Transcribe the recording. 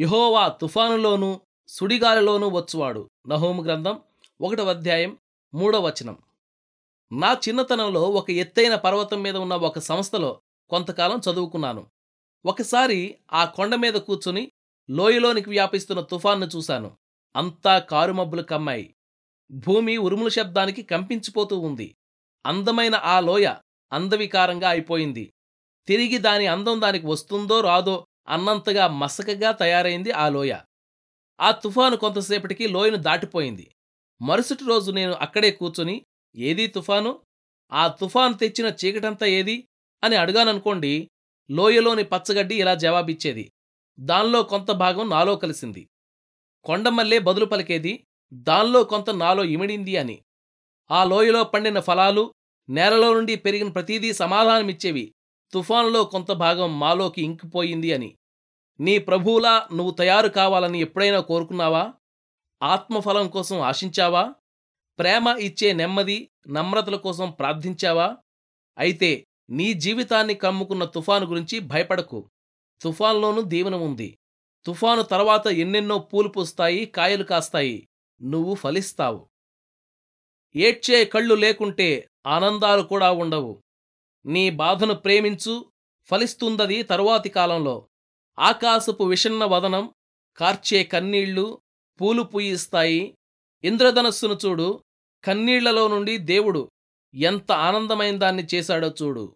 యహోవా తుఫానులోనూ సుడిగాలిలోనూ వచ్చువాడు. నహోము గ్రంథం ఒకటవ అధ్యాయం మూడవ వచనం. నా చిన్నతనంలో ఒక ఎత్తైన పర్వతం మీద ఉన్న ఒక సంస్థలో కొంతకాలం చదువుకున్నాను. ఒకసారి ఆ కొండ మీద కూర్చుని లోయలోనికి వ్యాపిస్తున్న తుఫాన్ను చూశాను. అంతా కారుమబ్బులు కమ్మాయి. భూమి ఉరుముల శబ్దానికి కంపించిపోతూ ఉంది. అందమైన ఆ లోయ అందవికారంగా అయిపోయింది. తిరిగి దాని అందం దానికి వస్తుందో రాదో అన్నంతగా మసకగా తయారైంది ఆ లోయ. ఆ తుఫాను కొంతసేపటికి లోయను దాటిపోయింది. మరుసటి రోజు నేను అక్కడే కూర్చుని ఏదీ తుఫాను? ఆ తుఫాను తెచ్చిన చీకటంతా ఏది? అని అడిగాననుకోండి లోయలోని పచ్చగడ్డి ఇలా జవాబిచ్చేది దానిలో కొంత భాగం నాలో కలిసింది. కొండమల్లే బదులు పలికేది దానిలో కొంత నాలో ఇమిడింది అని. ఆ లోయలో పండిన ఫలాలు నేలలో నుండి పెరిగిన ప్రతీదీ సమాధానమిచ్చేవి. తుఫానులో కొంత భాగం మాలోకి ఇంకిపోయింది అని. నీ ప్రభువులా నువ్వు తయారు కావాలని ఎప్పుడైనా కోరుకున్నావా? ఆత్మఫలం కోసం ఆశించావా? ప్రేమ ఇచ్చే నెమ్మది నమ్రతల కోసం ప్రార్థించావా? అయితే నీ జీవితాన్ని కమ్ముకున్న తుఫాను గురించి భయపడకు. తుఫాన్లోనూ దీవెన ఉంది. తుఫాను తర్వాత ఎన్నెన్నో పూలు పూస్తాయి కాయలు కాస్తాయి. నువ్వు ఫలిస్తావు. ఏడ్చే కళ్ళు లేకుంటే ఆనందాలు కూడా ఉండవు. నీ బాధను ప్రేమించు ఫలిస్తుందది తరువాతి కాలంలో. ఆకాశపు విషన్న వదనం కార్చే కన్నీళ్ళు పూలు పూయిస్తాయి. ఇంద్రధనస్సును చూడు కన్నీళ్ళలో నుండి దేవుడు ఎంత ఆనందమైన దాన్ని చేశాడో చూడు.